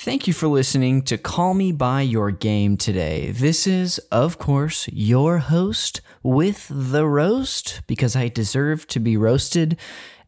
Thank you for listening to Call Me By Your Game today. This is, of course, your host with the roast because I deserve to be roasted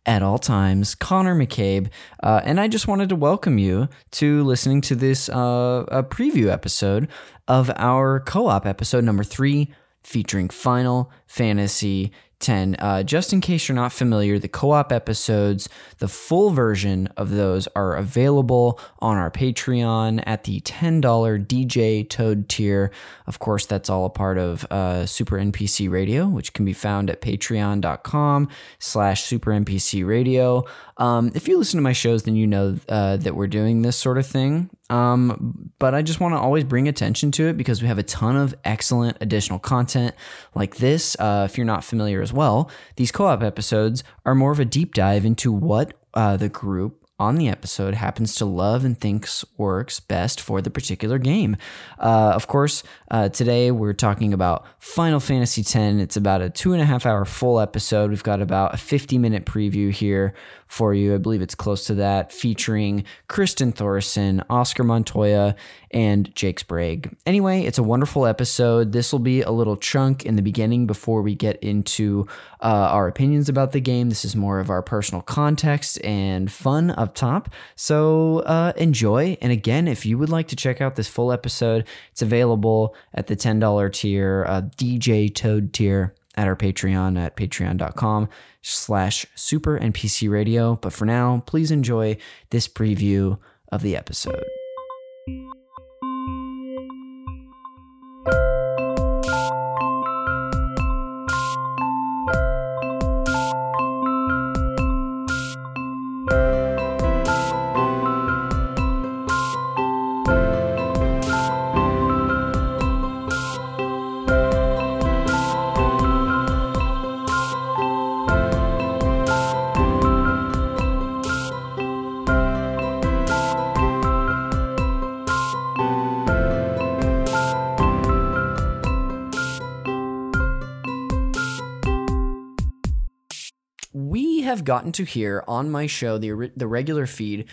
at all times, Connor McCabe. Uh, and I just wanted to welcome you to listening to this uh, a preview episode of our co op episode number three featuring Final Fantasy 10. Uh, just in case you're not familiar, the co op episodes, the full version of those are available on our Patreon at the $10 DJ Toad tier. Of course, that's all a part of uh, Super NPC Radio, which can be found at patreon.com slash Super NPC Radio. Um, if you listen to my shows, then you know uh, that we're doing this sort of thing. Um, but I just want to always bring attention to it because we have a ton of excellent additional content like this. Uh, if you're not familiar as well, these co op episodes are more of a deep dive into what uh, the group on the episode happens to love and thinks works best for the particular game. Uh, of course, uh, today we're talking about Final Fantasy X. It's about a two and a half hour full episode. We've got about a 50 minute preview here for you. I believe it's close to that, featuring Kristen Thorson, Oscar Montoya, and Jake Sprague. Anyway, it's a wonderful episode. This will be a little chunk in the beginning before we get into uh, our opinions about the game. This is more of our personal context and fun up top. So uh, enjoy. And again, if you would like to check out this full episode, it's available at the $10 tier, uh, DJ Toad tier at our Patreon at patreon.com slash super radio. But for now, please enjoy this preview of the episode. Have gotten to hear on my show, the the regular feed,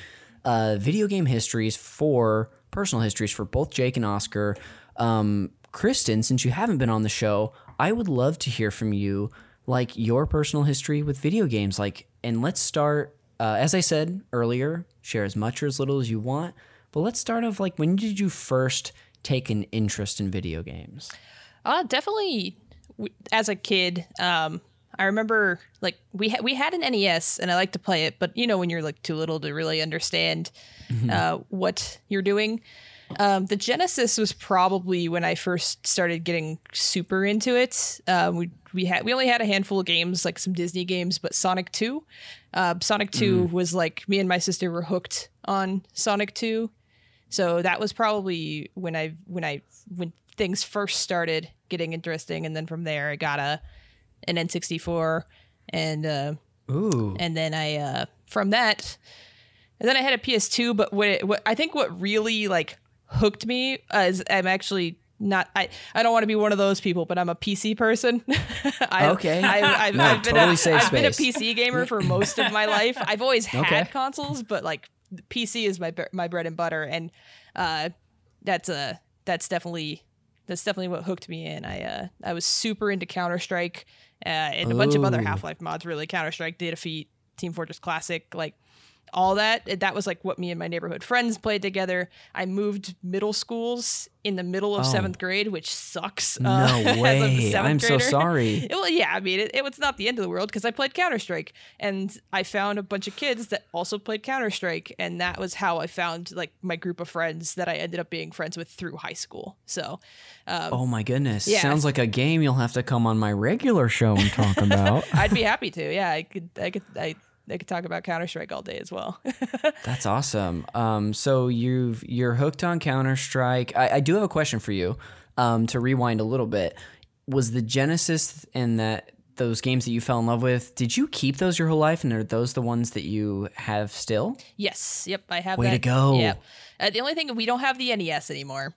uh, video game histories for personal histories for both Jake and Oscar. Um, Kristen, since you haven't been on the show, I would love to hear from you, like your personal history with video games. Like, and let's start. Uh, as I said earlier, share as much or as little as you want. But let's start off like when did you first take an interest in video games? Uh, definitely as a kid. Um, I remember like we ha- we had an NES and I like to play it, but you know when you're like too little to really understand uh, what you're doing. Um, the Genesis was probably when I first started getting super into it. Um, we we had we only had a handful of games, like some Disney games, but Sonic Two, uh, Sonic Two was like me and my sister were hooked on Sonic Two, so that was probably when I when I when things first started getting interesting, and then from there I got a an N64 and uh, Ooh, and then I uh, from that, and then I had a PS2. But what, it, what I think what really like hooked me uh, is I'm actually not I, I don't want to be one of those people, but I'm a PC person. I, Okay. I, I've, No, I've been totally a, I've been a. PC gamer for most of my life. I've always had Okay. consoles, but like PC is my my bread and butter, and uh, that's a that's definitely that's definitely what hooked me in. I uh, I was super into Counter Strike uh, and a bunch of other Half Life mods. Really, Counter Strike, Day of Defeat, Team Fortress Classic, like all that. That was like what me and my neighborhood friends played together. I moved middle schools in the middle of Oh. seventh grade, which sucks. no uh, way! I'm so grader. sorry. It- well, yeah, I mean, it, it was not the end of the world because I played Counter Strike, and I found a bunch of kids that also played Counter Strike, and that was how I found like my group of friends that I ended up being friends with through high school. So, um, Oh my goodness. Yeah. Sounds like a game you'll have to come on my regular show and talk about. I'd be happy to. Yeah, I could, I could, I, I could talk about Counter Strike all day as well. That's awesome. Um, so you've you're hooked on Counter Strike. I, I do have a question for you. Um, to rewind a little bit, was the Genesis and that those games that you fell in love with? Did you keep those your whole life, and are those the ones that you have still? yes, yep, I have. Way to go. Yeah. Uh, the only thing we don't have the NES anymore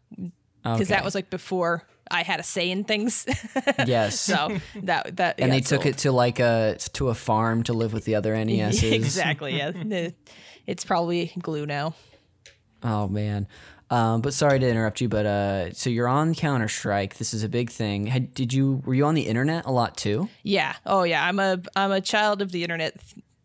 because that was like before I had a say in things. Yes. so that that and they took it to like a to a farm to live with the other NESs. exactly. Yeah, it's probably glue now. Oh man. Um, but sorry to interrupt you, but uh, so you're on Counter Strike. This is a big thing. Had, did you were you on the internet a lot too? Yeah. Oh yeah. I'm a I'm a child of the internet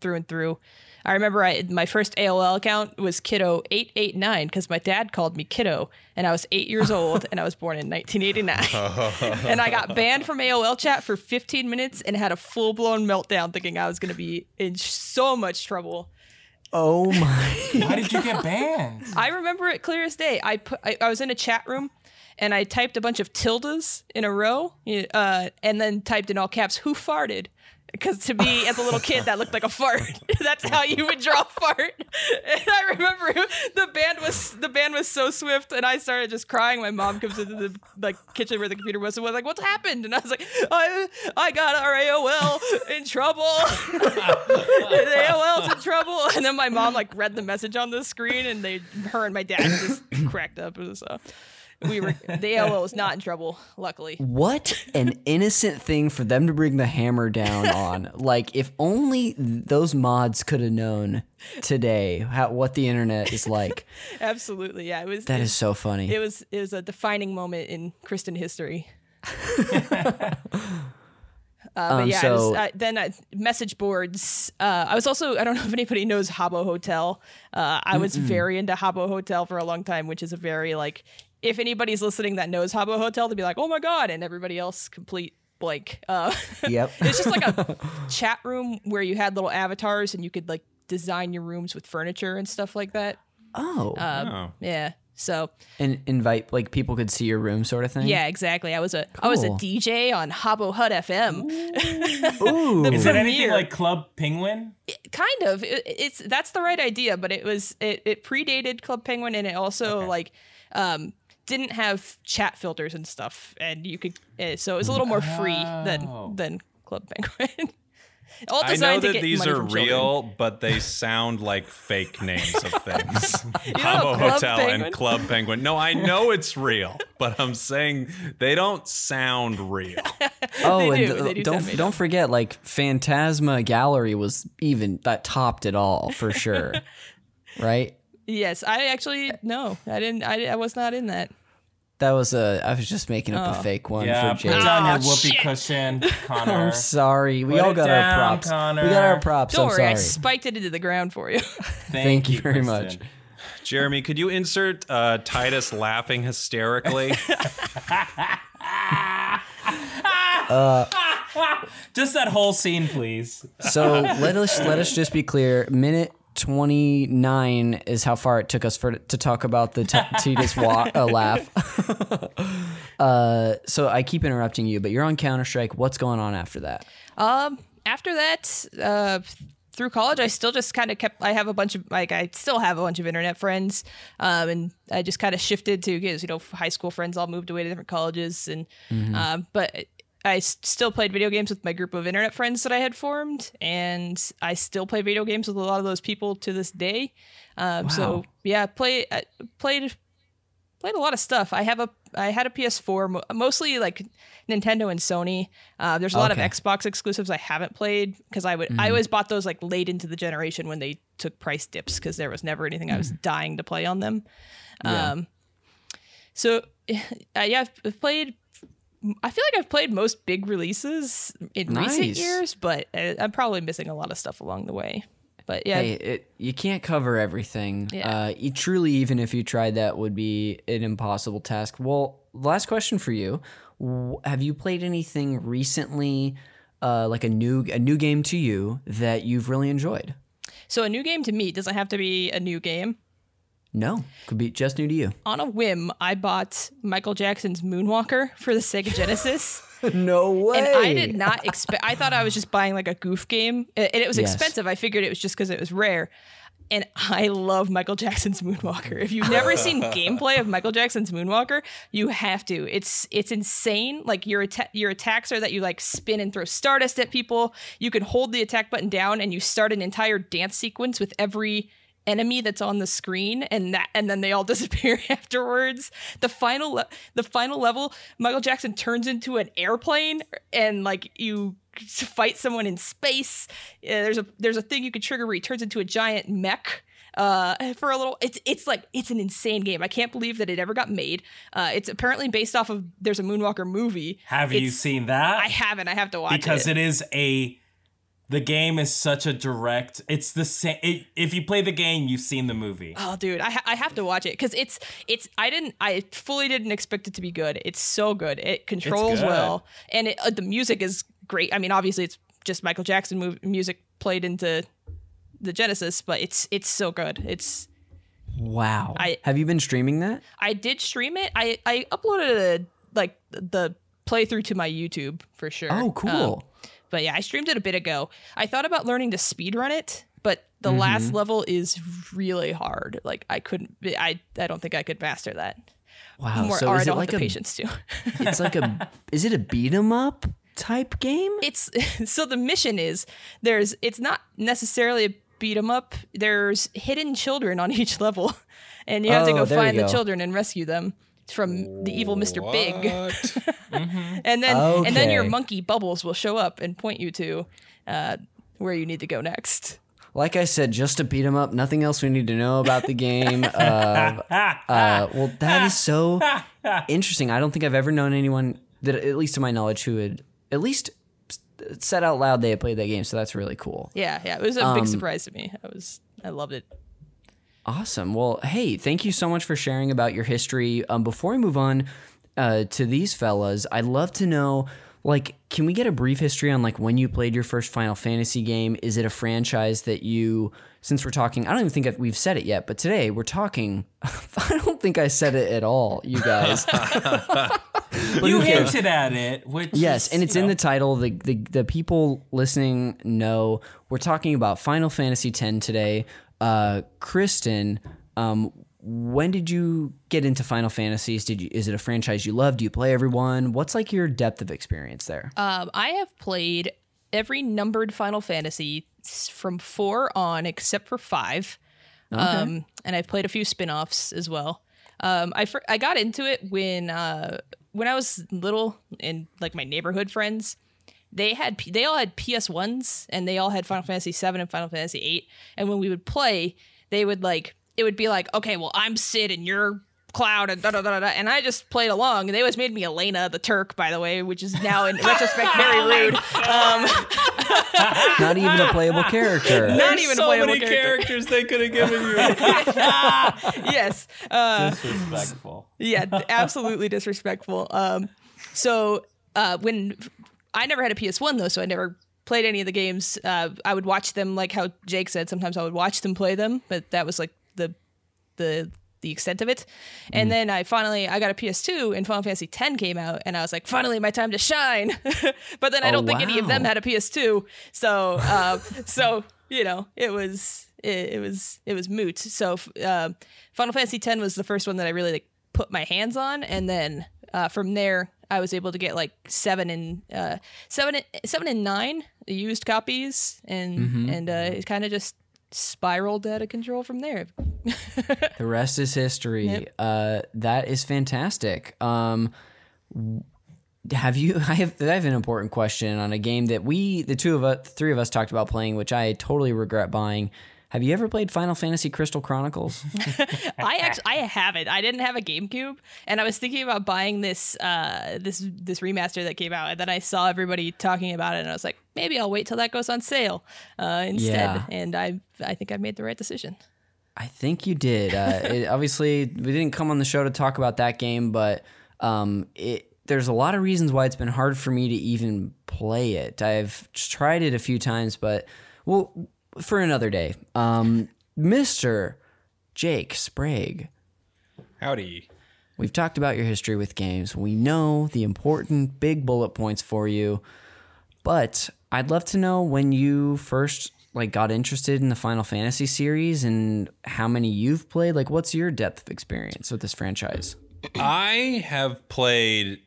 through and through. I remember I my first AOL account was Kiddo eight eight nine because my dad called me Kiddo, and I was eight years old, and I was born in 1989, and I got banned from AOL chat for 15 minutes and had a full blown meltdown, thinking I was going to be in so much trouble. Oh my! Why did you get banned? I remember it clear as day. I put I, I was in a chat room and I typed a bunch of tildes in a row, uh, and then typed in all caps, "Who farted?" Because to me, as a little kid, that looked like a fart. That's how you would draw fart. And I remember the band was the band was so swift, and I started just crying. My mom comes into the like kitchen where the computer was and was like, "What's happened?" And I was like, "I I got our AOL in trouble. AOL's in trouble." And then my mom like read the message on the screen, and they her and my dad just cracked up. and So uh, we were the AOL was not in trouble, luckily. What an innocent thing for them to bring the hammer down on. Like if only those mods could have known today how what the internet is like. Absolutely, yeah. It was That it, is so funny. It was it was a defining moment in Kristen history. Uh, but Um, yeah, was, so- uh, then uh, message boards. Uh, I was also I don't know if anybody knows Habbo Hotel. Uh, I was very into Habbo Hotel for a long time, which is a very like if anybody's listening that knows Habbo Hotel, to be like, oh my god, and everybody else complete blank. Uh, Yep. it's just like a chat room where you had little avatars and you could like design your rooms with furniture and stuff like that. oh, Um, Oh. Yeah. So and invite like people could see your room, sort of thing. yeah, exactly. I was a I was a DJ on Habbo Hut FM. Ooh. The Is it anything like Club Penguin? kind of it, it's that's the right idea but it was it, it predated club penguin and it also Okay. like um didn't have chat filters and stuff and you could uh, so it was a little more free than Oh. than club penguin all I know designed to that get these money are from children. real, but they sound like fake names of things. know Habbo Hotel Penguin? and Club Penguin. No, I know it's real, but I'm saying they don't sound real. Oh, They and do. They do don't sound don't forget like Phantasma Gallery was even that topped it all for sure. right? Yes i actually no i didn't i, I was not in that That was a I was just making up Oh. a fake one Yeah, for put down your Oh, whoopee shit. cushion, Connor. I'm sorry. We Put all it got our props. Connor. We got our props. don't I'm worry i sorry. spiked it into the ground for you Thank you very Kristen. much. Jeremy, could you insert uh, Titus laughing hysterically? Just that whole scene, please. So let us let us just be clear. Minute twenty nine is how far it took us for to talk about the t- Titus wa- uh, laugh. uh, so I keep interrupting you, but you're on Counter Strike. What's going on after that? Um, after that, uh, through college, I still just kind of kept. I have a bunch of like I still have a bunch of internet friends, um, and I just kind of shifted to because you know high school friends all moved away to different colleges, and um, but. I still played video games with my group of internet friends that I had formed, and I still play video games with a lot of those people to this day. Um, Wow. So yeah, play I played played a lot of stuff. I have a I had a PS4, mostly like Nintendo and Sony. Uh, there's a lot of Xbox exclusives I haven't played because I would I always bought those like late into the generation when they took price dips because there was never anything I was dying to play on them. Yeah. Um, so uh, yeah, I've played. I feel like I've played most big releases in recent years, but uh, I'm probably missing a lot of stuff along the way. But yeah, Hey, it, you can't cover everything. Yeah. Uh, you truly, even if you tried that, would be an impossible task. Well, last question for you: W- Have you played anything recently, uh, like a new a new game to you that you've really enjoyed? so a new game to me doesn't have to be a new game. No, could be just new to you. on a whim, I bought Michael Jackson's Moonwalker for the Sega Genesis. no way. and I did not expect, I thought I was just buying like a goof game. And it was Yes. expensive. I figured it was just because it was rare. And I love Michael Jackson's Moonwalker. If you've never seen gameplay of Michael Jackson's Moonwalker, you have to. It's it's insane. Like your atta- your attacks are that you like spin and throw stardust at people. You can hold the attack button down and you start an entire dance sequence with every enemy that's on the screen and that and then they all disappear afterwards the final le- the final level michael jackson turns into an airplane and like you fight someone in space Uh, there's a there's a thing you can trigger where he turns into a giant mech uh, for a little. It's it's like it's an insane game. I can't believe that it ever got made. Uh, it's apparently based off of there's a Moonwalker movie. Have you seen that? I haven't. I have to watch because it. Because it is a the game is such a direct it's the same it, if you play the game you've seen the movie Oh, dude, I, ha- I have to watch it because it's it's I didn't I fully didn't expect it to be good. It's so good. It controls good. well, and it, uh, the music is great. I mean, obviously it's just Michael Jackson mu- music played into the Genesis, but it's it's so good. It's Wow. I- Have you been streaming that? I did stream it. I I uploaded a, like the playthrough to my YouTube for sure. Oh, Um, cool. But yeah, I streamed it a bit ago. I thought about learning to speedrun it, but the Mm-hmm. last level is really hard. Like I couldn't. I I don't think I could master that. wow. More, so or I is it don't like have the a patience to. it's like a is it a beat 'em up type game? it's so the mission is there's it's not necessarily a beat 'em up. There's hidden children on each level, and you have to Oh, go there you find the go. children and rescue them from the evil Mr. Big. What? and then and then your monkey bubbles will show up and point you to uh, where you need to go next. Like I said, just to beat him up. Nothing else we need to know about the game. Uh, uh, well, that is so interesting. I don't think I've ever known anyone that, at least to my knowledge, who had at least said out loud they had played that game. So that's really cool. Yeah, yeah, it was a Um, big surprise to me. I was I loved it. Awesome. Well, hey, thank you so much for sharing about your history. Um, before we move on uh, to these fellas, I'd love to know, like, can we get a brief history on like when you played your first Final Fantasy game? Is it a franchise that you, since we're talking, I don't even think I've- we've said it yet, but today we're talking. I don't think I said it at all, you guys. you hinted at it which Yes, is, and it's in know, the title. The, the the people listening know we're talking about Final Fantasy X today. Uh, Kristen, um, when did you get into Final Fantasies? Did you is it a franchise you love? Do you play everyone? What's like your depth of experience there? Um, I have played every numbered Final Fantasy from four on, except for five. Um, and I've played a few spin-offs as well. Um, I fir- I got into it when uh, when I was little, and like my neighborhood friends, they had they all had PS ones, and they all had Final Fantasy seven and Final Fantasy eight. And when we would play, they would like it would be like, okay, well I'm Cid and you're Cloud and da da da da, da. and I just played along. And they always made me Elena the Turk, by the way, which is now in retrospect very rude. Um, Not even a playable character. not There's even a so playable many character. characters they could have given you. yes. Uh, disrespectful yeah, absolutely disrespectful. Um, so uh, when I never had a PS1 though, so I never played any of the games. Uh, I would watch them, like how Jake said. Sometimes I would watch them play them, but that was like the the the extent of it. And then I finally I got a PS2 and Final Fantasy X came out, and I was like, finally my time to shine. but then I Oh, don't think any of them had a PS2, so uh, so you know it was it, it was it was moot. So uh, Final Fantasy X was the first one that I really like put my hands on, and then uh, from there I was able to get like seven and uh, seven and, seven and nine used copies, and and uh, it kind of just spiraled out of control from there. The rest is history. Yep. Uh, that is fantastic. Um, have you? I have. I have an important question on a game that we, the two of us, three of us, talked about playing, which I totally regret buying. Have you ever played Final Fantasy Crystal Chronicles? I actually I haven't. I didn't have a GameCube, and I was thinking about buying this uh this this remaster that came out, and then I saw everybody talking about it, and I was like, maybe I'll wait till that goes on sale uh, instead. Yeah. And I I think I made the right decision. I think you did. Uh, it, obviously, we didn't come on the show to talk about that game, but um, it there's a lot of reasons why it's been hard for me to even play it. I've tried it a few times, but well, for another day. Um, Mister Jake Sprague, Howdy. we've talked about your history with games. We know the important big bullet points for you, but I'd love to know when you first like got interested in the Final Fantasy series and how many you've played. Like, what's your depth of experience with this franchise? I have played,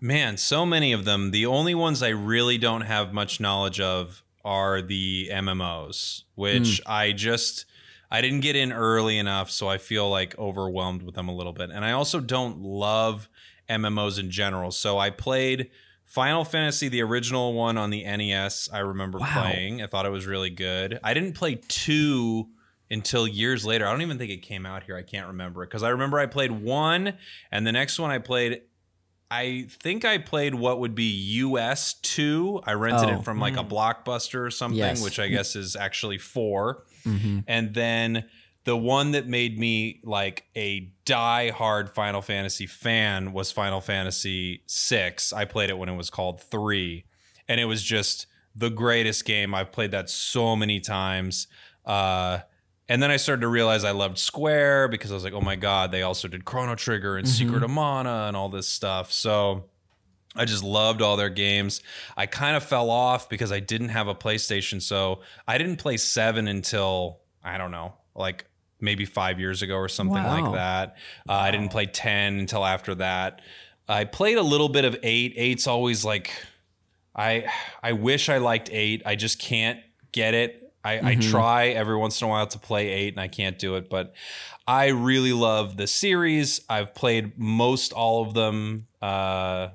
man, so many of them. The only ones I really don't have much knowledge of are the MMOs, which mm. I just I didn't get in early enough, so I feel like overwhelmed with them a little bit. And I also don't love MMOs in general. So I played Final Fantasy, the original one on the NES. I remember Wow. playing. I thought it was really good. I didn't play two until years later. I don't even think it came out here. I can't remember it because I remember I played one, and the next one I played. I think I played what would be US two. I rented Oh. it from like a blockbuster or something, Yes. which I guess is actually 4 Mhm. And then the one that made me like a die-hard Final Fantasy fan was Final Fantasy six. I played it when it was called three, and it was just the greatest game. I've played that so many times. Uh, and then I started to realize I loved Square because I was like, oh my god, they also did Chrono Trigger and Secret of Mana and all this stuff. So I just loved all their games. I kind of fell off because I didn't have a PlayStation, so I didn't play seven until I don't know, like maybe five years ago or something Wow. like that. Uh, I didn't play ten until after that. I played a little bit of eight. Eight's always like I I wish I liked eight. I just can't get it. I, I try every once in a while to play eight and I can't do it, but I really love the series. I've played most all of them uh,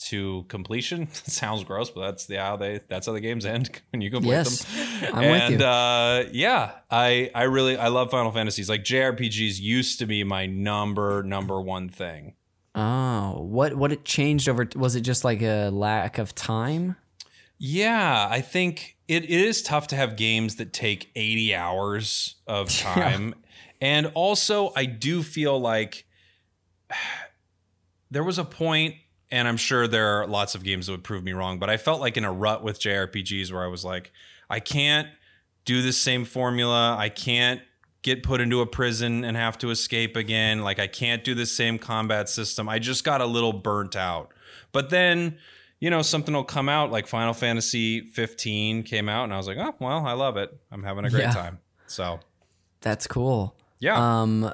to completion. Sounds gross, but that's the how they that's how the games end when you complete Yes, them. I'm with you. uh, yeah, I I really I love Final Fantasies. Like JRPGs used to be my number number one thing. Oh, what what it changed over? Was it just like a lack of time? Yeah, I think it, it is tough to have games that take 80 hours of time. And also, I do feel like there was a point, and I'm sure there are lots of games that would prove me wrong, but I felt like in a rut with JRPGs where I was like, I can't do the same formula. I can't get put into a prison and have to escape again. Like, I can't do the same combat system. I just got a little burnt out. But then, you know, something will come out like Final Fantasy 15 came out, and I was like, oh, well, I love it. I'm having a great Yeah. time. So, That's cool. yeah, Um,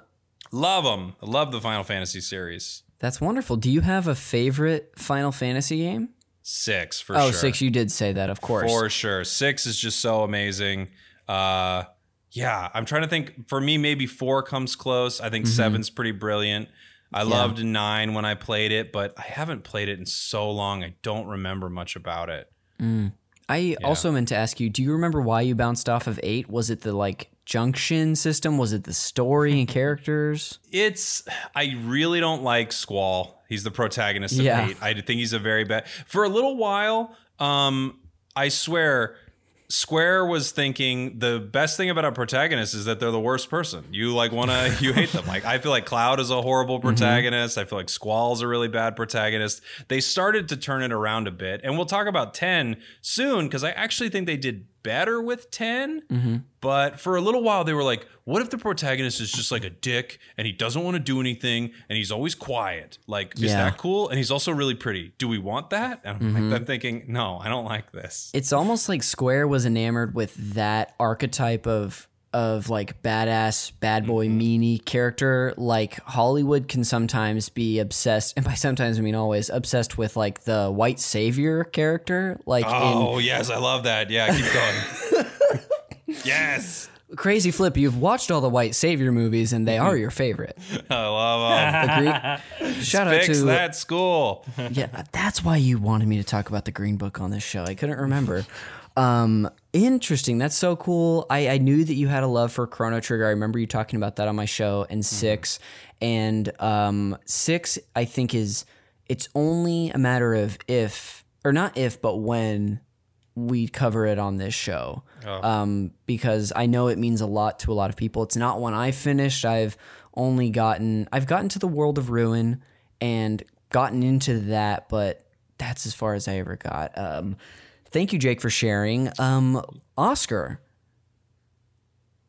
love them. Love the Final Fantasy series. that's wonderful. Do you have a favorite Final Fantasy game? Six for Oh, sure. six. You did say that, of course. For sure. Six is just so amazing. Uh yeah, I'm trying to think. For me, maybe four comes close. I think seven's pretty brilliant. I loved nine when I played it, but I haven't played it in so long. I don't remember much about it. I also meant to ask you. Do you remember why you bounced off of eight? Was it the like junction system? Was it the story and characters? It's I really don't like Squall. He's the protagonist of Yeah. eight. I think he's a very bad. For a little while, um, I swear, Square was thinking the best thing about a protagonist is that they're the worst person. You like wanna you hate them. Like I feel like Cloud is a horrible mm-hmm. protagonist. I feel like Squall's a really bad protagonist. They started to turn it around a bit, and we'll talk about ten soon because I actually think they did better with 10 mm-hmm. but for a little while they were like what if the protagonist is just like a dick and he doesn't want to do anything and he's always quiet? Like is Yeah. that cool? And he's also really pretty. Do we want that? And I'm, like, mm-hmm. I'm thinking no i don't like this. It's almost like Square was enamored with that archetype of of like badass bad boy Mm-hmm. meanie character. Like Hollywood can sometimes be obsessed, and by sometimes I mean always obsessed with like the white savior character. Like in oh yes i love that yeah keep going yes Crazy Flip, you've watched all the white savior movies, and they are your favorite. i love them? Shout out to that school yeah, that's why you wanted me to talk about the Green Book on this show. I couldn't remember. Um, interesting. That's so cool. I, I knew that you had a love for Chrono Trigger. I remember you talking about that on my show. And six, and um, six, I think is it's only a matter of if or not if, but when we cover it on this show. Um, because I know it means a lot to a lot of people. It's not one I finished. I've only gotten I've gotten to the world of ruin and gotten into that, but that's as far as I ever got. Um, thank you, Jake, for sharing. Um, Oscar,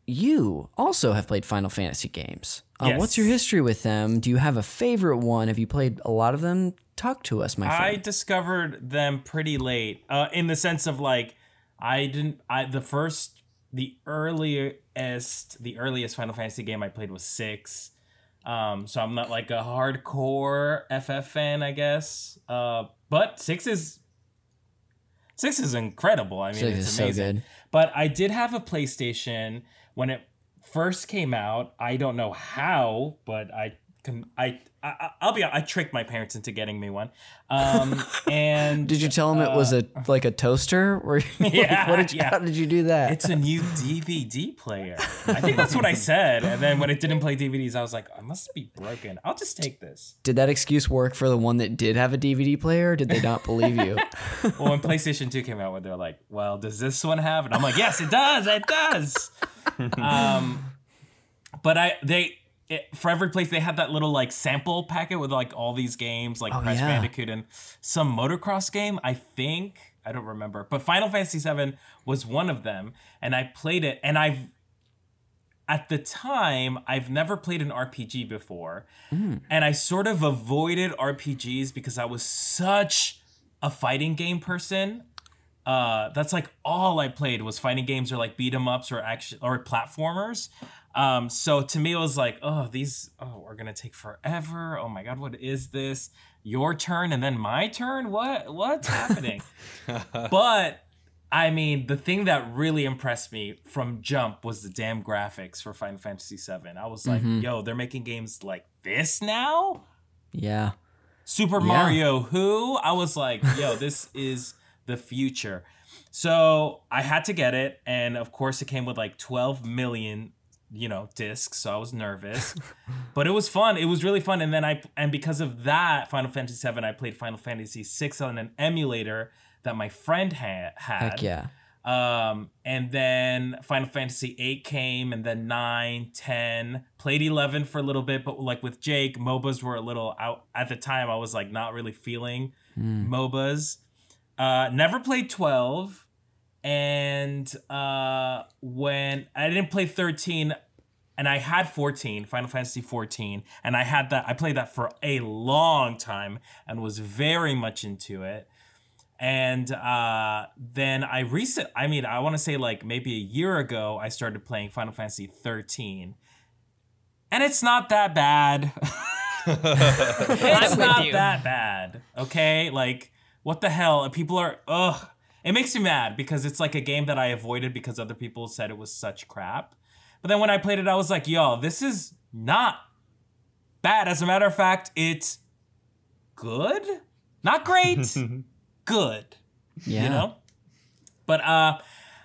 you also have played Final Fantasy games. Uh, Yes. What's your history with them? Do you have a favorite one? Have you played a lot of them? Talk to us, my friend. I discovered them pretty late, uh, in the sense of like I didn't. I the first, the earliest, the earliest Final Fantasy game I played was six. Um, so I'm not like a hardcore FF fan, I guess. Uh, but six is six is incredible. I mean, Six it's so amazing. good. But I did have a PlayStation when it first came out. I don't know how, but I I, I I'll be I tricked my parents into getting me one. Um, and Did you tell him it was a like a toaster? Or Yeah, what did you, yeah. how did you do that? it's a new DVD player. I think that's what I said. And then when it didn't play DVDs, I was like, I must be broken. I'll just take this. did that excuse work for the one that did have a DVD player? Or did they not believe you? Well, when PlayStation 2 came out, when they're like, well, does this one have? And I'm like, yes, it does. It does. um, but I, they, it, for every place, they had that little like sample packet with like all these games, like Oh, Crash yeah. Bandicoot and some motocross game, I think. I don't remember. But Final Fantasy VII was one of them. And I played it. And I've, at the time, I've never played an RPG before. And I sort of avoided RPGs because I was such a fighting game person. Uh, that's like all I played was fighting games or like beat 'em ups or action or platformers. Um, so to me, it was like, oh, these oh are gonna take forever. Oh my god, what is this? Your turn and then my turn? What what's happening? but I mean, the thing that really impressed me from jump was the damn graphics for Final Fantasy VII. I was like, yo, they're making games like this now. yeah. Super Mario Who? I was like, yo, this is the future. So I had to get it. And of course, it came with like 12 million, you know, discs. So I was nervous. but it was fun. It was really fun. And then I, and because of that, Final Fantasy 7 I played Final Fantasy 6 on an emulator that my friend had. had. Heck yeah. Um, and then Final Fantasy 8 came, and then 9, 10, played 11 for a little bit, but like with Jake, MOBAs were a little out. At the time, I was like not really feeling MOBAs. Uh, never played 12. And uh, when I didn't play 13, and I had 14, Final Fantasy 14, and I had that, I played that for a long time and was very much into it. And uh, then I recent I mean I want to say like maybe a year ago I started playing Final Fantasy 13 and it's not that bad. It's not you. that bad okay? Like what the hell? People are ugh it makes me mad because it's like a game that I avoided because other people said it was such crap. But then when I played it I was like yo this is not bad. As a matter of fact it's good? Not great. Good. Yeah. you know? But uh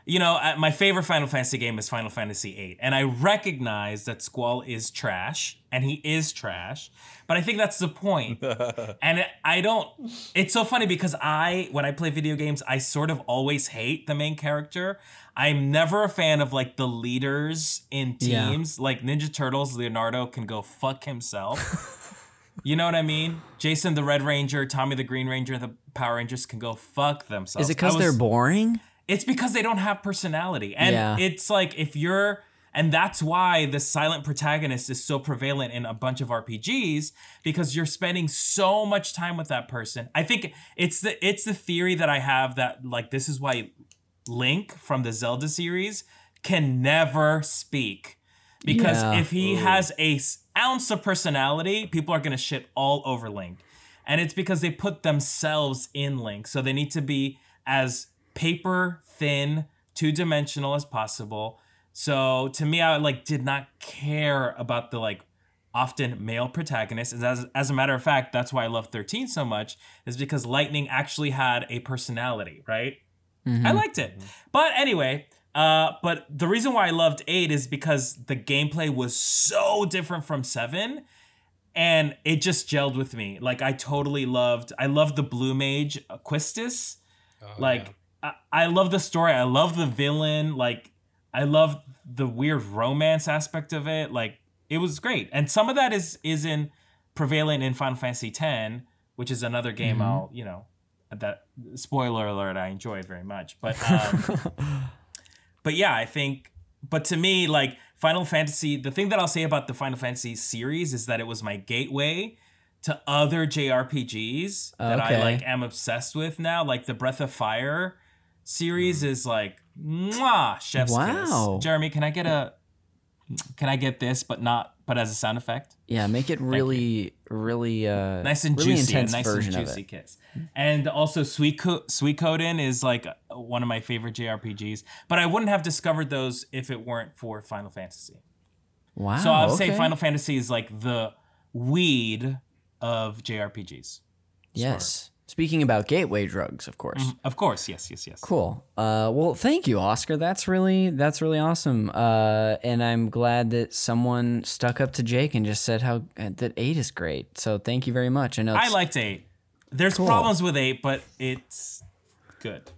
you know uh, my favorite final fantasy game is final fantasy VIII, and i recognize that squall is trash and he is trash but i think that's the point. point and i don't it's so funny because i when i play video games i sort of always hate the main character i'm never a fan of like the leaders in Yeah. teams like ninja turtles leonardo can go fuck himself you know what I mean? Jason the Red Ranger, Tommy the Green Ranger, the Power Rangers can go fuck themselves. Is it because they're boring? It's because they don't have personality. And Yeah. it's like if you're and that's why the silent protagonist is so prevalent in a bunch of RPGs because you're spending so much time with that person. I think it's the it's the theory that I have that like this is why Link from the Zelda series can never speak because Yeah. if he has a ounce of personality, people are gonna shit all over Link, and it's because they put themselves in Link, so they need to be as paper thin, two dimensional as possible. So to me, I like did not care about the like often male protagonist. And as, as a matter of fact, that's why I love 13 so much, is because Lightning actually had a personality, right? I liked it. But anyway, uh, but the reason why I loved 8 is because the gameplay was so different from 7 and it just gelled with me. Like I totally loved I loved the blue mage uh, Quistis. like I, I love the story. I love the villain. Like I love the weird romance aspect of it. Like it was great. And some of that is is in prevalent in Final Fantasy X, which is another game I'll, you know, that spoiler alert, I enjoy very much. But um but yeah, I think but to me, like Final Fantasy, the thing that I'll say about the Final Fantasy series is that it was my gateway to other JRPGs that I like am obsessed with now. Like the Breath of Fire series is like mwah, chef's Wow. kiss. Jeremy, can I get a can I get this but not but as a sound effect? Yeah, make it really, really uh, Nice and really juicy, a intense nice and version juicy of it. kiss. And also Sweet Co- Suikoden is like one of my favorite JRPGs, but I wouldn't have discovered those if it weren't for Final Fantasy. Wow. So I would okay. say Final Fantasy is like the weed of JRPGs. Yes. Speaking about gateway drugs, of course. Of course, yes, yes, yes. Cool. Uh, well, thank you, Oscar. That's really that's really awesome. Uh, and I'm glad that someone stuck up to Jake and just said how uh, that eight is great. So thank you very much. I know I liked eight. There's problems with eight, but it's good.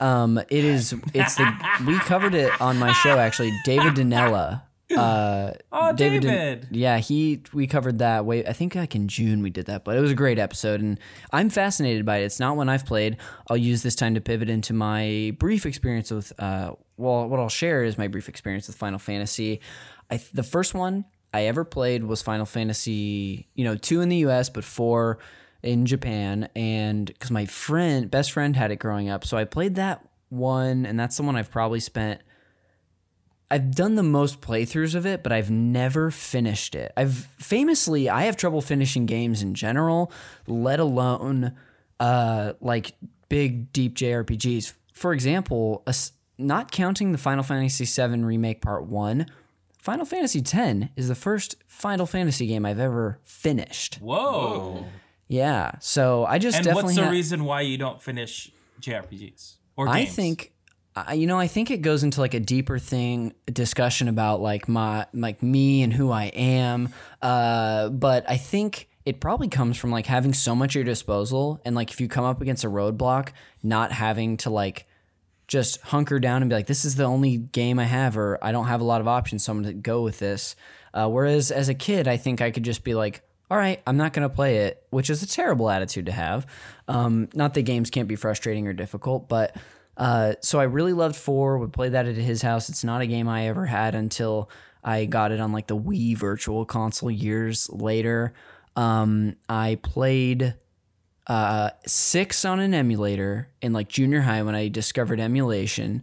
Um, it is. It's the we covered it on my show actually. David Danella. Uh, Oh, David. David. Yeah, he we covered that way. I think like in June we did that, but it was a great episode, and I'm fascinated by it. It's not one I've played. I'll use this time to pivot into my brief experience with. Uh, well, what I'll share is my brief experience with Final Fantasy. I the first one I ever played was Final Fantasy, you know, two in the U.S. but four in Japan, and because my friend, best friend, had it growing up, so I played that one, and that's the one I've probably spent. I've done the most playthroughs of it, but I've never finished it. I've famously I have trouble finishing games in general, let alone uh like big deep JRPGs. For example, a not counting the Final Fantasy VII remake part 1, Final Fantasy X is the first Final Fantasy game I've ever finished. Whoa. Yeah, so I just And definitely what's the ha- reason why you don't finish JRPGs or games? I think I- you know I think it goes into like a deeper thing discussion about like my like me and who I am. Uh but I think it probably comes from like having so much at your disposal. And like if you come up against a roadblock not having to like just hunker down and be like this is the only game I have or I don't have a lot of options so I'm going to go with this. Uh, whereas as a kid I think I could just be like all right, I'm not going to play it, which is a terrible attitude to have. Um, not that games can't be frustrating or difficult, but uh, so I really loved four. Would play that at his house. It's not a game I ever had until I got it on like the Wii Virtual Console years later. Um, I played uh, six on an emulator in like junior high when I discovered emulation.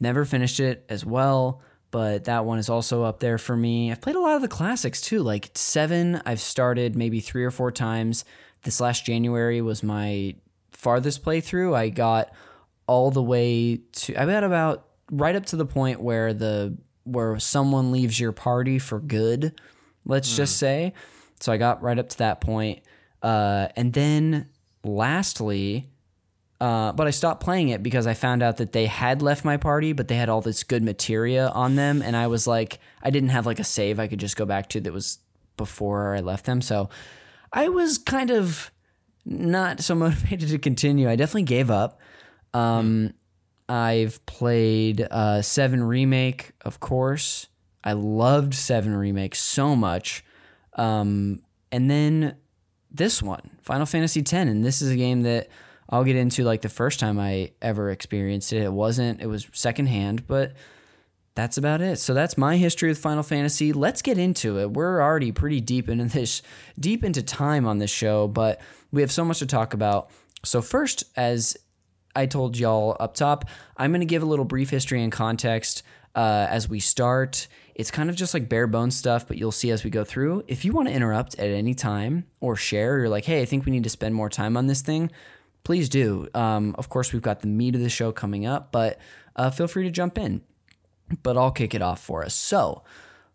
Never finished it as well, but that one is also up there for me. I've played a lot of the classics too. Like seven, I've started maybe three or four times. This last January was my farthest playthrough. I got all the way to I got about right up to the point where the where someone leaves your party for good, let's just say. So I got right up to that point. Uh, and then lastly, uh, but I stopped playing it because I found out that they had left my party, but they had all this good materia on them, and I was like, I didn't have like a save I could just go back to that was before I left them. So I was kind of not so motivated to continue. I definitely gave up. Um, I've played uh, Seven Remake, of course. I loved Seven Remake so much. Um, and then this one, Final Fantasy X, and this is a game that I'll get into like the first time I ever experienced it. It wasn't, it was secondhand, but that's about it. So that's my history with Final Fantasy. Let's get into it. We're already pretty deep into this, deep into time on this show, but we have so much to talk about. So first, as I told y'all up top, I'm going to give a little brief history and context uh, as we start. It's kind of just like bare bones stuff, but you'll see as we go through. If you want to interrupt at any time or share, you're like, hey, I think we need to spend more time on this thing, please do. Um, of course, we've got the meat of the show coming up, but uh, feel free to jump in. But I'll kick it off for us. So,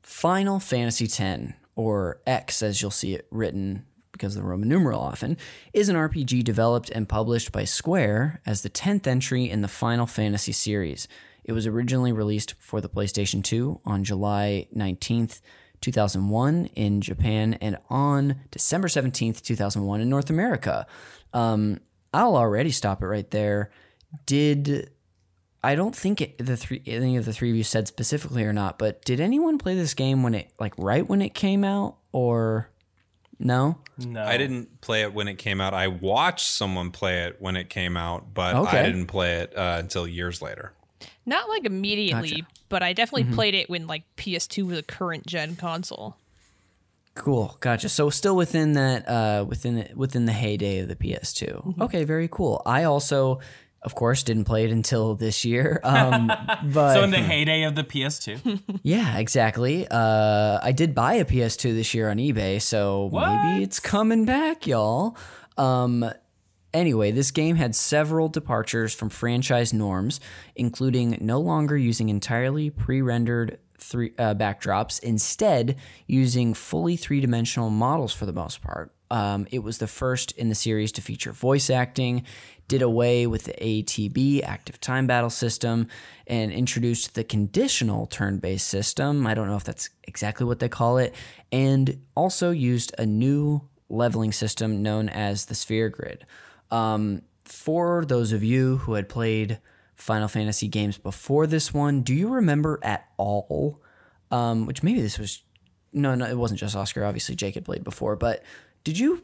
Final Fantasy X, or X as you'll see it written because of the Roman numeral often, is an RPG developed and published by Square as the 10th entry in the Final Fantasy series. It was originally released for the PlayStation 2 on July 19th, 2001 in Japan and on December 17th, 2001 in North America. Um, I'll already stop it right there. Did I don't think it, the three any of the three of you said specifically or not, but did anyone play this game when it like right when it came out or no? No. I didn't play it when it came out. I watched someone play it when it came out, but Okay. I didn't play it uh, until years later. Not like immediately, Gotcha. but I definitely played it when like PS2 was a current gen console. Cool, gotcha. So still within that, uh, within the, within the heyday of the PS2. Okay, very cool. I also, of course, didn't play it until this year. Um, but So in the heyday of the PS2. yeah, exactly. Uh, I did buy a PS2 this year on eBay, so maybe it's coming back, y'all. Um, Anyway, this game had several departures from franchise norms, including no longer using entirely pre rendered three uh, backdrops, instead using fully three dimensional models for the most part. Um, it was the first in the series to feature voice acting, did away with the ATB active time battle system, and introduced the conditional turn based system. I don't know if that's exactly what they call it, and also used a new leveling system known as the Sphere Grid. Um, for those of you who had played Final Fantasy games before this one, do you remember at all? Um, which maybe this was no, no, it wasn't just Oscar. Obviously, Jake had played before, but did you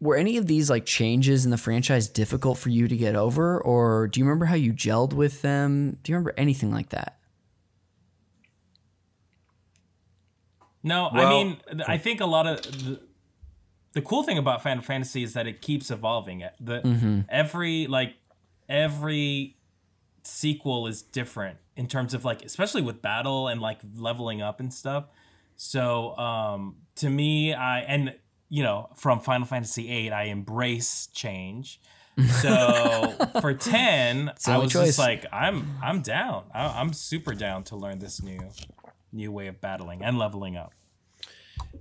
were any of these like changes in the franchise difficult for you to get over, or do you remember how you gelled with them? Do you remember anything like that? No, Well- I mean, I think a lot of the, the cool thing about Final Fantasy is that it keeps evolving. It the every like every sequel is different in terms of like especially with battle and like leveling up and stuff. So um to me, I and you know from Final Fantasy VIII, I embrace change. So for ten, the I was choice. just like, I'm I'm down. I, I'm super down to learn this new new way of battling and leveling up.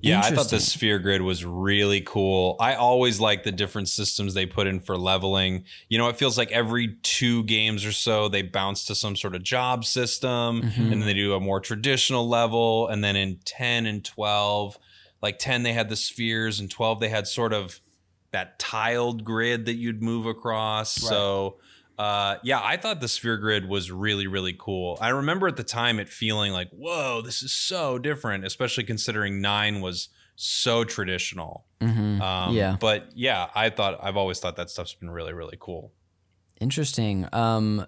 Yeah, I thought the sphere grid was really cool. I always like the different systems they put in for leveling. You know, it feels like every two games or so they bounce to some sort of job system and mm-hmm. then they do a more traditional level. And then in 10 and 12, like 10, they had the spheres, and 12, they had sort of that tiled grid that you'd move across. So, uh, yeah, I thought the sphere grid was really, really cool. I remember at the time it feeling like, whoa, this is so different, especially considering nine was so traditional. Um, Yeah. But yeah, I thought, I've always thought that stuff's been really, really cool. Interesting. Um,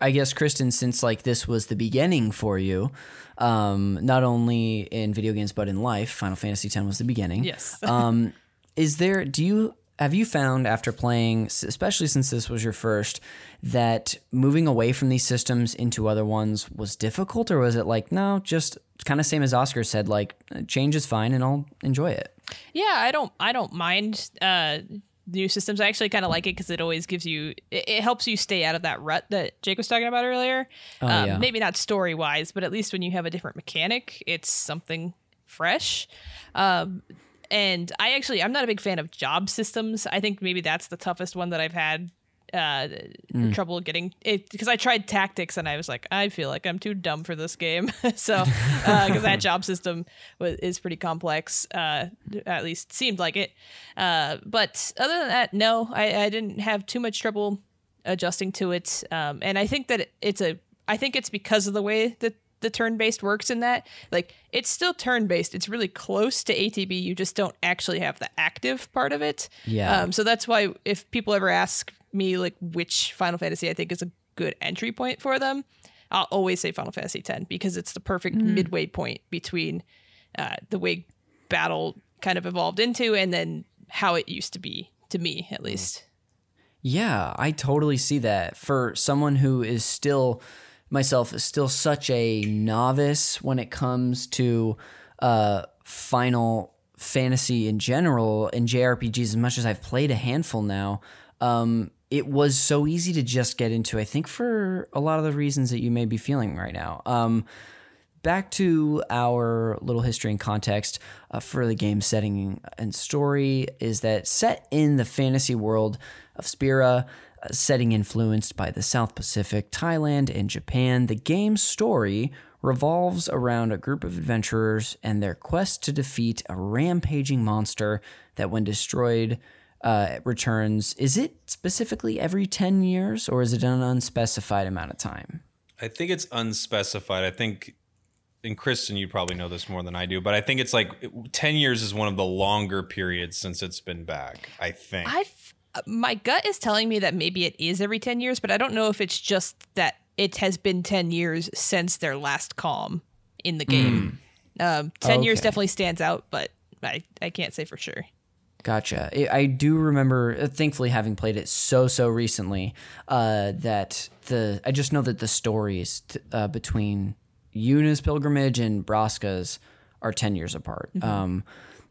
I guess Kristen, since like this was the beginning for you, um, not only in video games but in life, Final Fantasy X was the beginning. Yes. um, is there? Do you have you found after playing, especially since this was your first, that moving away from these systems into other ones was difficult, or was it like no, just kind of same as Oscar said, like change is fine and I'll enjoy it. Yeah, I don't I don't mind uh new systems. I actually kind of like it because it always gives you it, it helps you stay out of that rut that Jake was talking about earlier. Oh, um, yeah. Maybe not story wise, but at least when you have a different mechanic, it's something fresh. Um, and I actually I'm not a big fan of job systems. I think maybe that's the toughest one that I've had uh Mm. trouble getting it because I tried tactics and I was like I feel like I'm too dumb for this game. So because that job system was, is pretty complex uh at least seemed like it. Uh but other than that no I, I didn't have too much trouble adjusting to it. Um and I think that it's a I think it's because of the way that the turn-based works in that like it's still turn-based. It's really close to atb you just don't actually have the active part of it. Yeah. um, so that's why if people ever ask me like which Final Fantasy I think is a good entry point for them, I'll always say Final Fantasy X because it's the perfect midway point between uh, the way battle kind of evolved into and then how it used to be to me at least. Yeah, I totally see that. For someone who is still myself is still such a novice when it comes to uh Final Fantasy in general and JRPGs as much as I've played a handful now, um it was so easy to just get into I think for a lot of the reasons that you may be feeling right now. Um back to our little history and context uh, for the game setting and story is that set in the fantasy world of Spira, uh, setting influenced by the South Pacific, Thailand, and Japan, the game's story revolves around a group of adventurers and their quest to defeat a rampaging monster that, when destroyed, uh, returns. Is it specifically every 10 years or is it an unspecified amount of time? I think it's unspecified. I think, and Kristen, you probably know this more than I do, but I think it's like 10 years is one of the longer periods since it's been back. I think. I my gut is telling me that maybe it is every 10 years, but I don't know if it's just that it has been 10 years since their last calm in the game. Um, 10 years definitely stands out, but I, I can't say for sure. Gotcha. I- I do remember, uh, thankfully, having played it so so recently, uh, that the I just know that the stories t- uh, between Yuna's pilgrimage and Braska's are ten years apart. Um,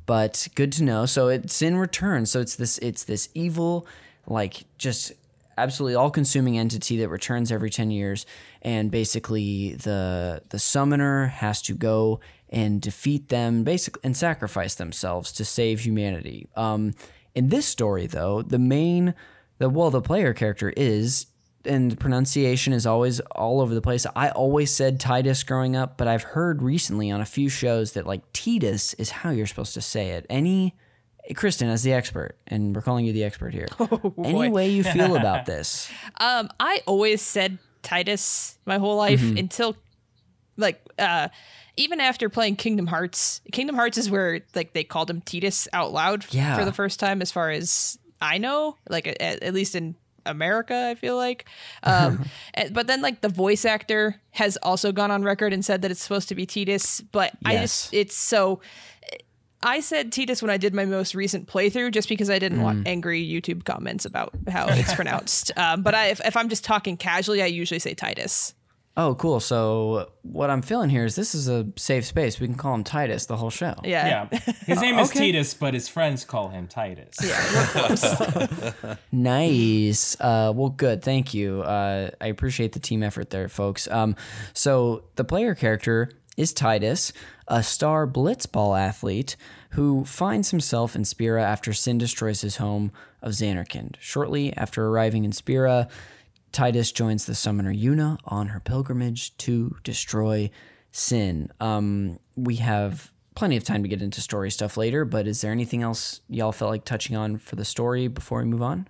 but good to know. So it's in return. So it's this it's this evil, like just absolutely all-consuming entity that returns every 10 years and basically the the summoner has to go and defeat them basically and sacrifice themselves to save humanity. Um, in this story though, the main the well the player character is and pronunciation is always all over the place. I always said Tidus growing up, but I've heard recently on a few shows that like Tidus is how you're supposed to say it. Any Kristen as the expert, and we're calling you the expert here. Any way you feel about this? Um, I always said Tidus my whole life Mm-hmm. until like uh even after playing Kingdom Hearts. Kingdom Hearts is where like they called him Tidus out loud Yeah. for the first time as far as I know, like at, at least in America, I feel like. Um, and- but then like the voice actor has also gone on record and said that it's supposed to be Tidus, but I just it's so I said Tidus when I did my most recent playthrough, just because I didn't Mm. want angry YouTube comments about how it's pronounced. Um, but I, if, if I'm just talking casually, I usually say Tidus. Oh, cool. So what I'm feeling here is this is a safe space. We can call him Tidus the whole show. Yeah. Yeah. His name is okay. Tidus, but his friends call him Tidus. Yeah. Nice. Uh, well, good. Thank you. Uh, I appreciate the team effort there, folks. Um, so the player character is Tidus, a star blitzball athlete who finds himself in Spira after Sin destroys his home of Zanarkand. Shortly after arriving in Spira, Tidus joins the summoner Yuna on her pilgrimage to destroy Sin. Um, we have plenty of time to get into story stuff later, but is there anything else y'all felt like touching on for the story before we move on?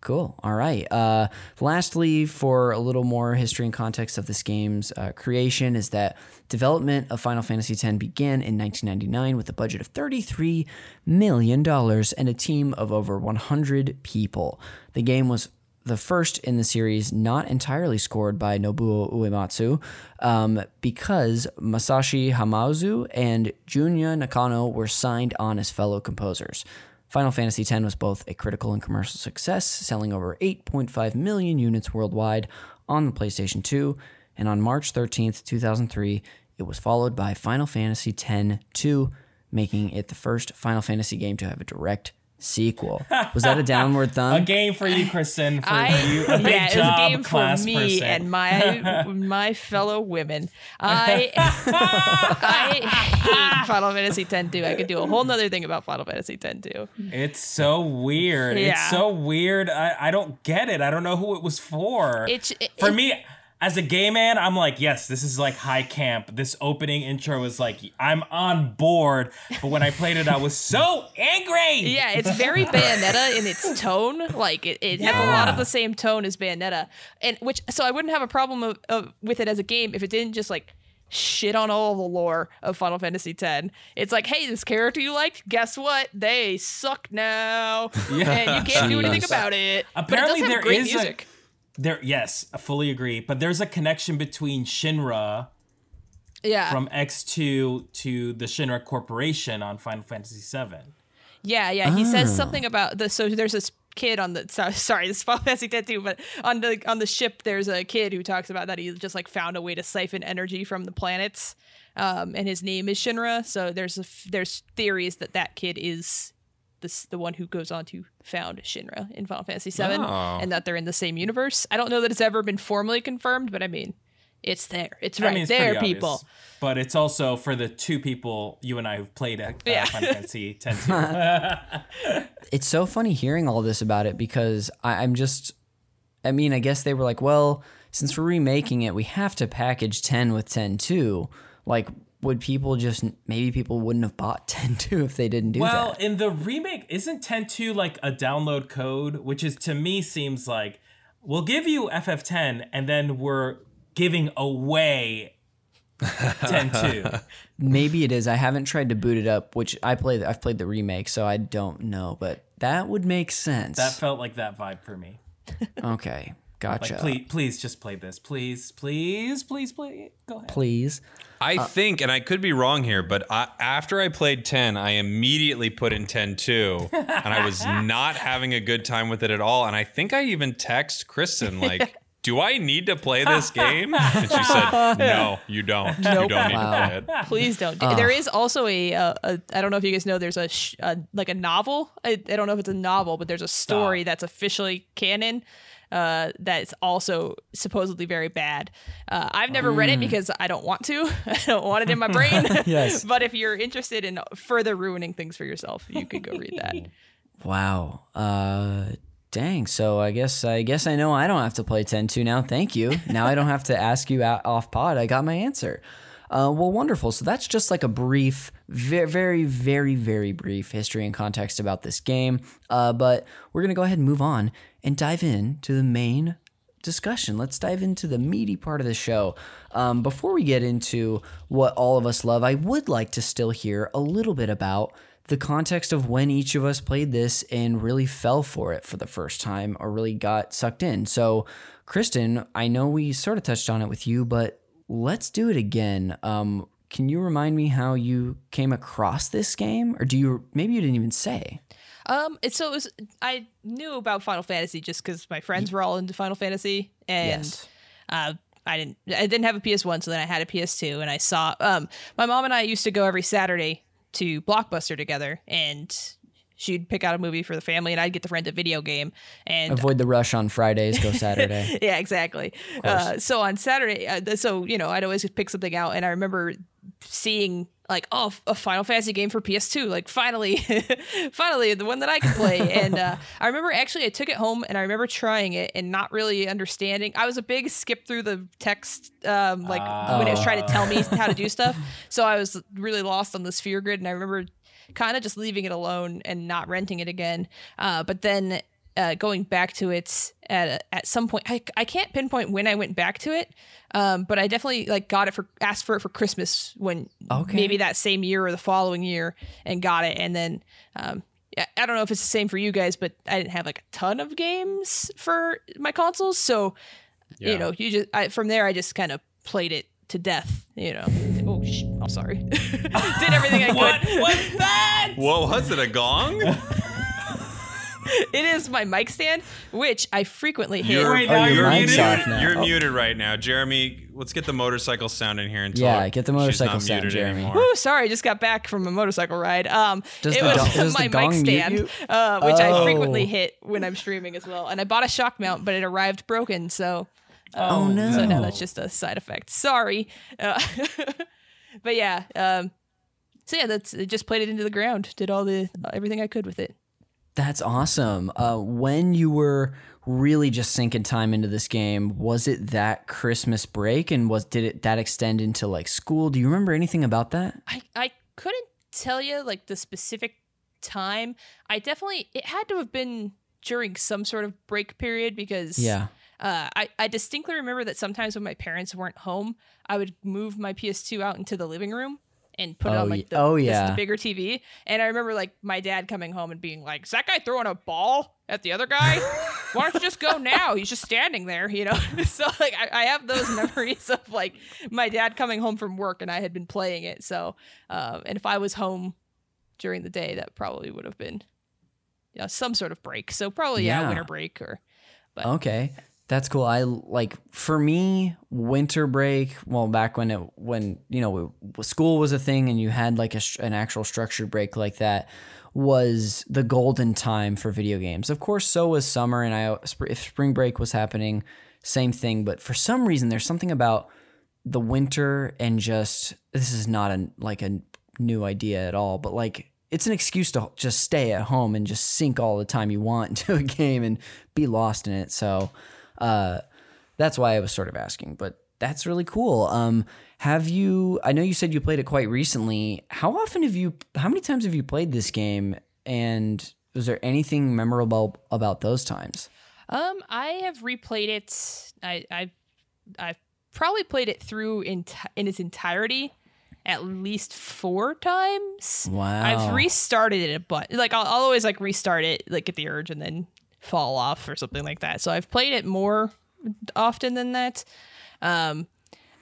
Cool. All right. Uh, lastly, for a little more history and context of this game's uh, creation, is that development of Final Fantasy X began in 1999 with a budget of $33 million and a team of over 100 people. The game was the first in the series not entirely scored by Nobuo Uematsu um, because Masashi Hamauzu and Junya Nakano were signed on as fellow composers. Final Fantasy X was both a critical and commercial success, selling over 8.5 million units worldwide on the PlayStation 2, and on March 13th, 2003, it was followed by Final Fantasy X 2, making it the first Final Fantasy game to have a direct sequel. Was that a downward thumb? A game for you, Kristen. For I, you, a big yeah, it was a game for me person. and my my fellow women. I I hate Final Fantasy X two. I could do a whole nother thing about Final Fantasy X two. It's so weird. It's so weird. I, I don't get it. I don't know who it was for. It's it, for it- me, as a gay man, I'm like, yes, this is like high camp. This opening intro was like, I'm on board. But when I played it, I was so angry. Yeah, it's very Bayonetta in its tone. Like it, it has a lot of the same tone as Bayonetta, and which so I wouldn't have a problem of, of, with it as a game if it didn't just like shit on all the lore of Final Fantasy X. It's like, hey, this character you liked, guess what? They suck now, and you can't do anything about it. Apparently but it there is a- music. There, yes, I fully agree. But there's a connection between Shinra yeah, from X2 to the Shinra Corporation on Final Fantasy VII. Yeah, yeah. He says Ah. something about the so there's this kid on the so, sorry, this is Final Fantasy tattoo, but on the on the ship there's a kid who talks about that he just like found a way to siphon energy from the planets. Um, and his name is Shinra, so there's a f- there's theories that that kid is this the one who goes on to found Shinra in Final Fantasy VII, Oh. and that they're in the same universe. I don't know that it's ever been formally confirmed, but I mean, it's there. It's I right mean, it's there, people. obvious. But it's also for the two people you and I who've played uh, Yeah. Final Fantasy X. too. it's so funny hearing all this about it because I, I'm just, I mean, I guess they were like, well, since we're remaking it, we have to package 10 with 10 too. Like, would people just, maybe people wouldn't have bought 10 too if they didn't do well, that. in the remake, isn't 10.2 like a download code? Which is to me seems like we'll give you FF10 and then we're giving away 10.2. Maybe it is. I haven't tried to boot it up, which I played, I've played the remake, so I don't know, but that would make sense. that felt like that vibe for me. okay. Like, Gotcha. please, please just play this. Please, please, please, please. Go ahead. Please. I think, and I could be wrong here, but I, after I played 10, I immediately put in 10 2, and I was not having a good time with it at all. And I think I even text Kristen, like, do I need to play this game? And she said, no, you don't. You don't need Wow. to play it. Please don't. Ah. There is also a, uh, a I don't know if you guys know. There's a, sh- a like a novel. I, I don't know if it's a novel, but there's a story that's officially canon. Uh, that's also supposedly very bad. Uh, I've never read it because I don't want to. I don't want it in my brain. Yes. but if you're interested in further ruining things for yourself, you could go read that. Wow. Uh dang. So I guess I guess I know I don't have to play 10-2 now. Thank you. Now I don't have to ask you out off pod. I got my answer. Uh, well, wonderful. So that's just like a brief, very, very, very, very brief history and context about this game. Uh, but we're gonna go ahead and move on and dive in to the main discussion. Let's dive into the meaty part of the show. Um, before we get into what all of us love, I would like to still hear a little bit about the context of when each of us played this and really fell for it for the first time or really got sucked in. So, Kristen, I know we sort of touched on it with you, but let's do it again. Um, can you remind me how you came across this game, or do you? Maybe you didn't even say. Um, it's so it was. I knew about Final Fantasy just because my friends were all into Final Fantasy, and Yes. uh, I didn't. I didn't have a PS One, so then I had a PS Two, and I saw. Um, my mom and I used to go every Saturday to Blockbuster together, and she'd pick out a movie for the family, and I'd get to rent a video game. And Avoid the rush on Fridays. Go Saturday. yeah, exactly. Uh, so on Saturday, uh, so you know, I'd always pick something out, and I remember seeing like, oh, a Final Fantasy game for PS2, like finally, finally the one that I could play. and uh, I remember actually I took it home, and I remember trying it and not really understanding. I was a big skip through the text, um, like when it was trying to tell me how to do stuff. So I was really lost on the sphere grid, and I remember kind of just leaving it alone and not renting it again. Uh, but then uh, going back to it at at some point, I, I can't pinpoint when I went back to it, um, but I definitely like got it for asked for it for Christmas when Okay. maybe that same year or the following year and got it, and then. Um, I- I don't know if it's the same for you guys, but I didn't have like a ton of games for my consoles, so you know, you just I, from there I just kind of played it to death. You know, oh, sh- I'm sorry, did everything I could. What was that? What was it? A gong? It is my mic stand, which I frequently hit. You're, Wait, now you're, your mic's muted. off now. You're Oh. muted right now, Jeremy. Let's get the motorcycle sound in here and talk. Yeah, talk. get the She's motorcycle not sound, muted Jeremy. anymore. Woo, sorry, I just got back from a motorcycle ride. Um, Does it the was gong- does the my gong mic mute stand, you? uh, which I Oh. frequently hit when I'm streaming as well. And I bought a shock mount, but it arrived broken, so oh no. so now that's just a side effect. Sorry, uh, but yeah. Um, so yeah, that's just played it into the ground. Did all the everything I could with it. That's awesome. Uh, when you were really just sinking time into this game, was it that Christmas break, and was did it that extend into like school? Do you remember anything about that? I I couldn't tell you like the specific time. I definitely it had to have been during some sort of break period because Yeah. Uh, I, I distinctly remember that sometimes when my parents weren't home, I would move my PS2 out into the living room and put it Oh, on like the, oh, yeah. the bigger TV. And I remember like my dad coming home and being like, "Is that guy throwing a ball at the other guy? Why don't you just go now? He's just standing there, you know." so like I, I have those memories of like my dad coming home from work and I had been playing it. So um, and if I was home during the day, that probably would have been you know, some sort of break. So probably yeah, Yeah. winter break or Okay. That's cool. I like for me winter break. Well, back when it when you know school was a thing and you had like a, an actual structured break like that was the golden time for video games. Of course, so was summer and I if spring break was happening, same thing. But for some reason, there's something about the winter and just this is not a like a new idea at all, but like it's an excuse to just stay at home and just sink all the time you want into a game and be lost in it. So uh, that's why I was sort of asking, but that's really cool. Um, have you? I know you said you played it quite recently. How often have you? How many times have you played this game? And was there anything memorable about those times? Um, I have replayed it. I I I've probably played it through in in its entirety at least four times. Wow. I've restarted it a bunch. Like I'll, I'll always like restart it, like get the urge and then fall off or something like that. So I've played it more often than that. Um,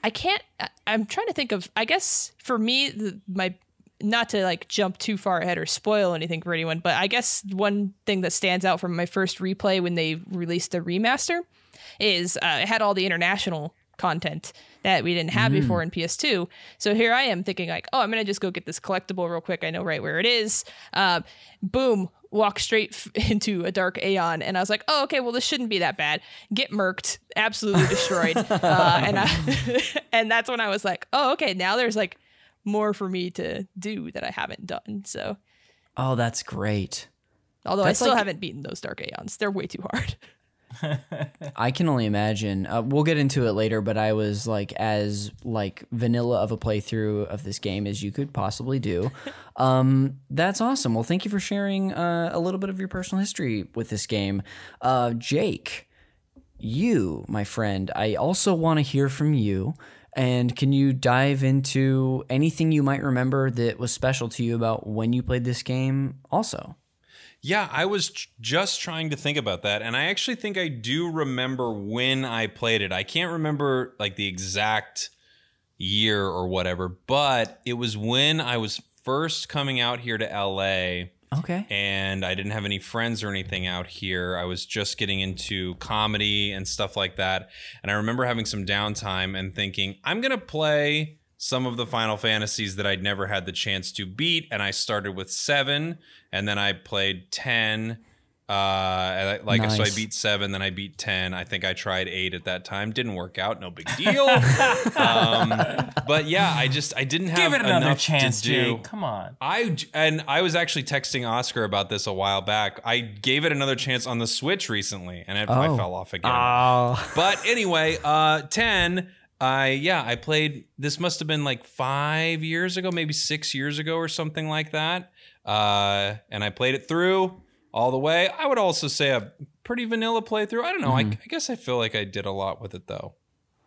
I can't. I, I'm trying to think of. I guess for me, my not to like jump too far ahead or spoil anything for anyone, but I guess one thing that stands out from my first replay when they released the remaster is uh, it had all the international content that we didn't have Mm. before in PS2. So here I am thinking like, oh, I'm gonna just go get this collectible real quick. I know right where it is. Um, boom, walk straight f- into a dark Aeon, and I was like, oh, okay, well this shouldn't be that bad. Get murked, absolutely destroyed, uh, and I, and that's when I was like, oh, okay, now there's like more for me to do that I haven't done. So Oh, that's great. although That's I still like- haven't beaten those dark Aeons, they're way too hard. I can only imagine. Uh, we'll get into it later, but I was like as like vanilla of a playthrough of this game as you could possibly do. Um, that's awesome. Well, thank you for sharing uh, a little bit of your personal history with this game, uh, Jake. You, my friend, I also want to hear from you. And can you dive into anything you might remember that was special to you about when you played this game? Also, Yeah, I was j- just trying to think about that, and I actually think I do remember when I played it. I can't remember like the exact year or whatever, but it was when I was first coming out here to LA okay. and I didn't have any friends or anything out here. I was just getting into comedy and stuff like that. And I remember having some downtime and thinking, I'm going to play some of the Final Fantasies that I'd never had the chance to beat. And I started with seven, and then I played 10. Uh, and I- like so, I beat seven, then I beat ten. I think I tried eight at that time. Didn't work out. No big deal. um, but yeah, I just I didn't have Give it another enough chance, to do. Jake. Come on. I and I was actually texting Oscar about this a while back. I gave it another chance on the Switch recently, and it, I Oh. fell off again. Oh, but anyway, uh, ten. I yeah, I played. This must have been like five years ago, maybe six years ago, or something like that. Uh, and I played it through all the way. I would also say a pretty vanilla playthrough. I don't know. I, I guess I feel like I did a lot with it though.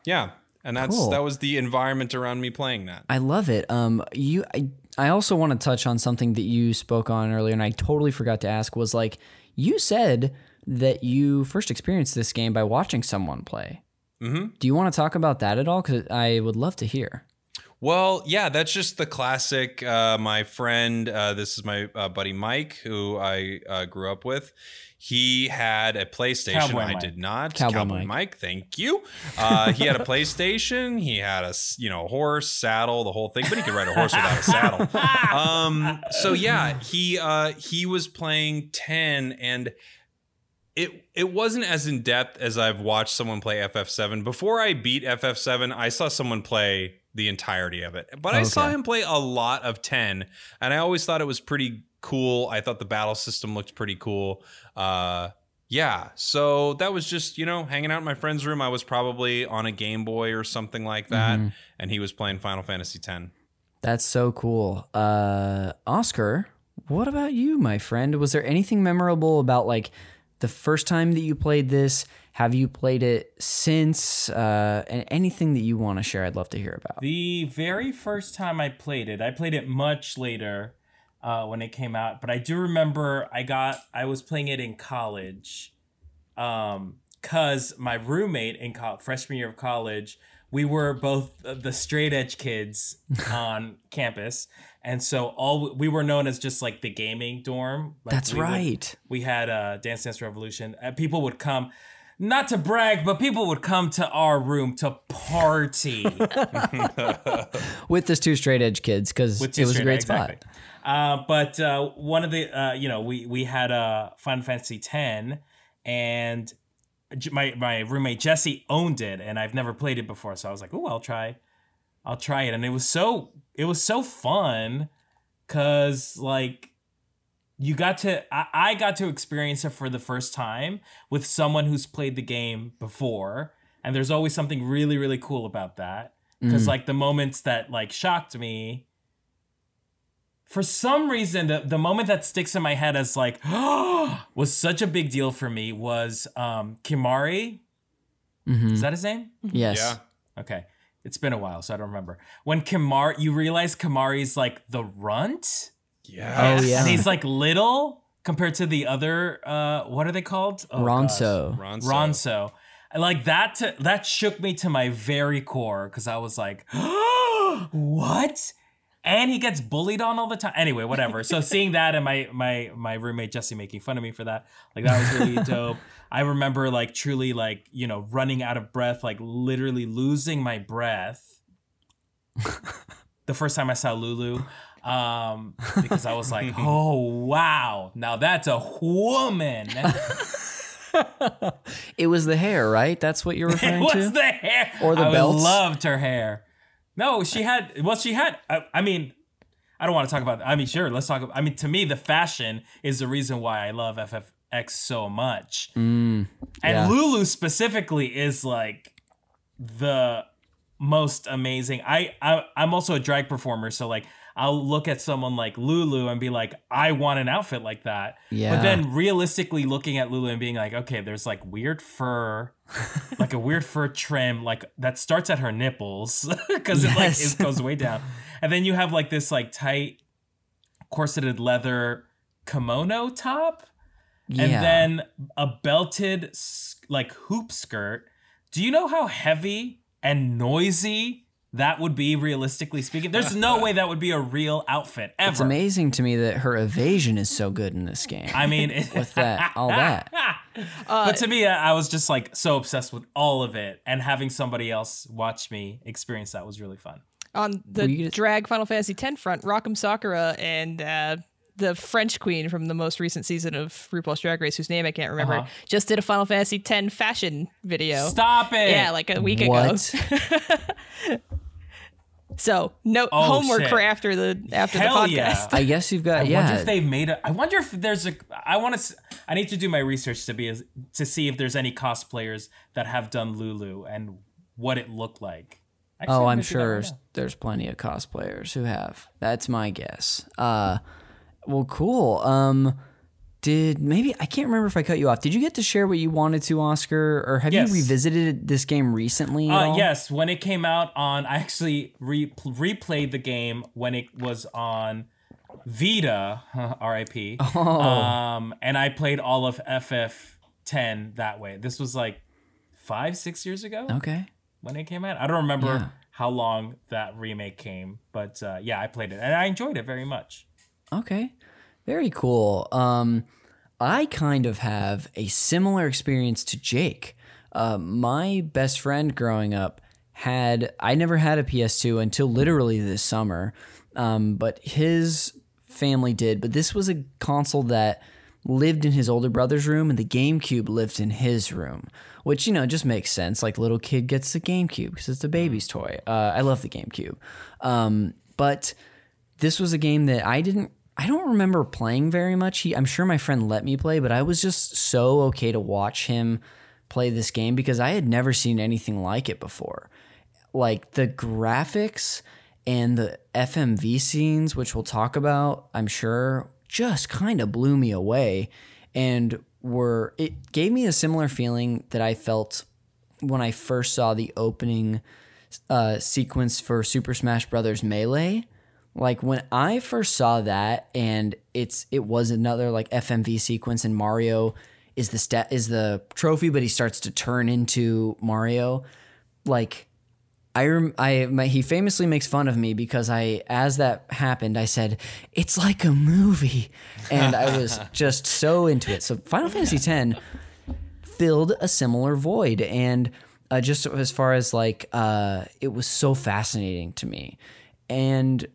Yeah, and that's Cool. that was the environment around me playing that. I love it. Um, you, I, I also want to touch on something that you spoke on earlier, and I totally forgot to ask. Was like you said that you first experienced this game by watching someone play. Mm-hmm. Do you want to talk about that at all? Because I would love to hear. Well, yeah, that's just the classic. Uh, my friend, uh, this is my uh, buddy Mike, who I uh, grew up with. He had a PlayStation. Cowboy I Mike. did not. Cowboy Mike. Mike. thank you. Uh, he had a PlayStation. He had a s- you know horse, saddle, the whole thing. But he could ride a horse without a saddle. Um, so yeah, he uh, he was playing ten and it it wasn't as in depth as I've watched someone play FF7. Before I beat FF7, I saw someone play the entirety of it. But I saw him play a lot of 10, and I always thought it was pretty cool. I thought the battle system looked pretty cool. Uh yeah, so that was just, you know, hanging out in my friend's room. I was probably on a Game Boy or something like that, and he was playing Final Fantasy X. That's so cool. Uh, Oscar, what about you, my friend? Was there anything memorable about like the first time that you played this? Have you played it since? Uh, and anything that you want to share, I'd love to hear about. The very first time I played it, I played it much later uh, when it came out, but I do remember I got I was playing it in college, um, cause my roommate in co- freshman year of college, we were both uh, the straight edge kids on campus, and so all we were known as just like the gaming dorm. Like, That's we would- right. we had uh, Dance Dance Revolution. Uh, people would come, not to brag, but people would come to our room to party. With this two straight edge kids, because it was a great spot. Uh, but uh, one of the, uh, you know, we we had uh, Final Fantasy ten, and my my roommate Jesse owned it, and I've never played it before, so I was like, oh, I'll try, I'll try it, and it was so it was so fun, cause like you got to I, I got to experience it for the first time with someone who's played the game before and there's always something really really cool about that because Mm. like the moments that like shocked me for some reason the, the moment that sticks in my head as like was such a big deal for me was um Kimahri Mhm. is that his name Yes. Yeah. okay it's been a while so i don't remember when Kimahri you realize Kimahri's like the runt Yeah. Oh, yeah. and he's like little compared to the other uh what are they called? Oh, Ronso. gosh. Ronso. And like that to, that shook me to my very core because I was like, what? And he gets bullied on all the time. Anyway, whatever. So seeing that and my my my roommate Jesse making fun of me for that, like that was really dope. I remember like truly like you know running out of breath, like literally losing my breath. the first time I saw Lulu, um, because I was like, oh wow, now that's a woman. It was the hair, right? That's what you're it referring was to? the hair Or the I belts? loved her hair. No, she had. Well, she had. I, I mean, I don't want to talk about. I mean, sure, let's talk. About, I mean, to me, the fashion is the reason why I love FFX so much. Mm, and yeah. Lulu specifically is like the most amazing. I, I I'm also a drag performer, so like I'll look at someone like Lulu and be like, I want an outfit like that. Yeah. But then realistically looking at Lulu and being like, okay, there's like weird fur, like a weird fur trim, like that starts at her nipples because it like it goes way down, and then you have like this like tight corseted leather kimono top yeah. and then a belted like hoop skirt. Do you know how heavy and noisy that would be realistically speaking? There's no way that would be a real outfit ever. it's amazing to me that her evasion is so good in this game. I mean, it, with that, all that. but to me, I I was just like so obsessed with all of it, and having somebody else watch me experience that was really fun. On the Were you- drag Final Fantasy X front, Rock M. Sakura and uh, the French queen from the most recent season of RuPaul's Drag Race, whose name I can't remember, Uh-huh. just did a Final Fantasy X fashion video. Stop it! Yeah, like a week What? ago. So no Oh, homework shit. for after the after Hell the yeah. podcast. I guess you've got I yeah. wonder if they've made a. I wonder if there's a. I want to. I need to do my research to be as, to see if there's any cosplayers that have done Lulu and what it looked like. Actually, oh, I'm sure right there's plenty of cosplayers who have. That's my guess. Uh, well, cool. Um, did maybe I can't remember if I cut you off. Did you get to share what you wanted to, Oscar, or have Yes. you revisited this game recently? Uh, yes, when it came out on, I actually re- replayed the game when it was on Vita, R.I.P. Oh. Um, and I played all of FF10 that way. This was like five, six years ago Okay. when it came out. I don't remember Yeah. how long that remake came, but uh, yeah, I played it and I enjoyed it very much. Okay. Very cool. Um, I kind of have a similar experience to Jake. Uh, my best friend growing up had, I never had a PS2 until literally this summer, um, but his family did. But this was a console that lived in his older brother's room and the GameCube lived in his room, which, you know, just makes sense. Like, little kid gets the GameCube because it's a baby's toy. Uh, I love the GameCube. Um, but this was a game that I didn't I don't remember playing very much. He, I'm sure my friend let me play, but I was just so okay to watch him play this game because I had never seen anything like it before. Like the graphics and the FMV scenes, which we'll talk about, I'm sure, just kind of blew me away and were it gave me a similar feeling that I felt when I first saw the opening uh, sequence for Super Smash Brothers Melee. Like when I first saw that, and it's it was another like FMV sequence, and Mario is the stat is the trophy, but he starts to turn into Mario. Like I rem- I my, he famously makes fun of me because I as that happened I said it's like a movie and I was just so into it. So Final Fantasy X filled a similar void and uh, just as far as like uh, it was so fascinating to me and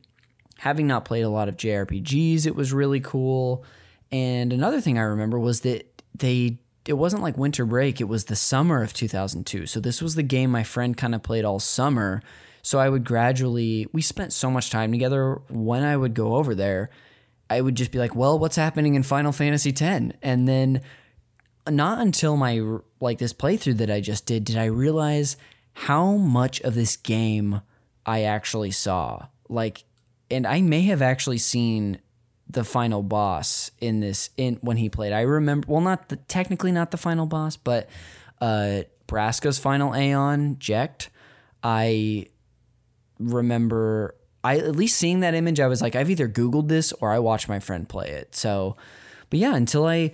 having not played a lot of JRPGs it was really cool. And another thing I remember was that they it wasn't like winter break it was the summer of 2002 so this was the game my friend kind of played all summer. So I would gradually we spent so much time together. When I would go over there I would just be like well what's happening in Final Fantasy X? And then not until my like this playthrough that I just did did I realize how much of this game I actually saw. Like and I may have actually seen the final boss in this in when he played. I remember well not the technically not the final boss, but uh Braska's final Aeon Jecht. I remember I at least seeing that image I was like I've either googled this or I watched my friend play it. So but yeah, until I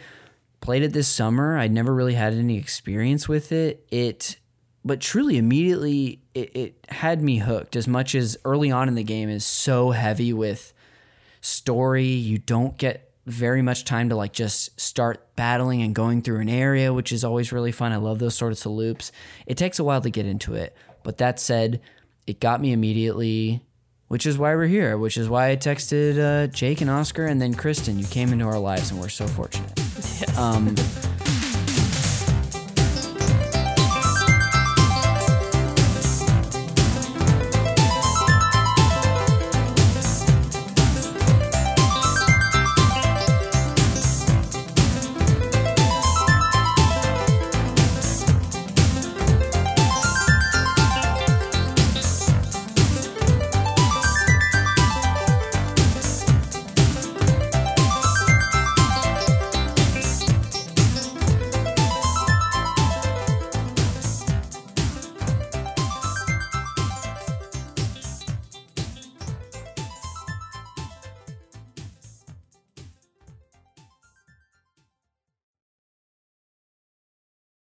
played it this summer. I'd never really had any experience with it. It but truly immediately it, it had me hooked as much as early on in the game is so heavy with story. You don't get very much time to like just start battling and going through an area which is always really fun. I love those sorts of loops. It takes a while to get into it. But that said it got me immediately which is why we're here which is why i texted uh, jake and oscar and then kristen. You came into our lives and we're so fortunate. Um,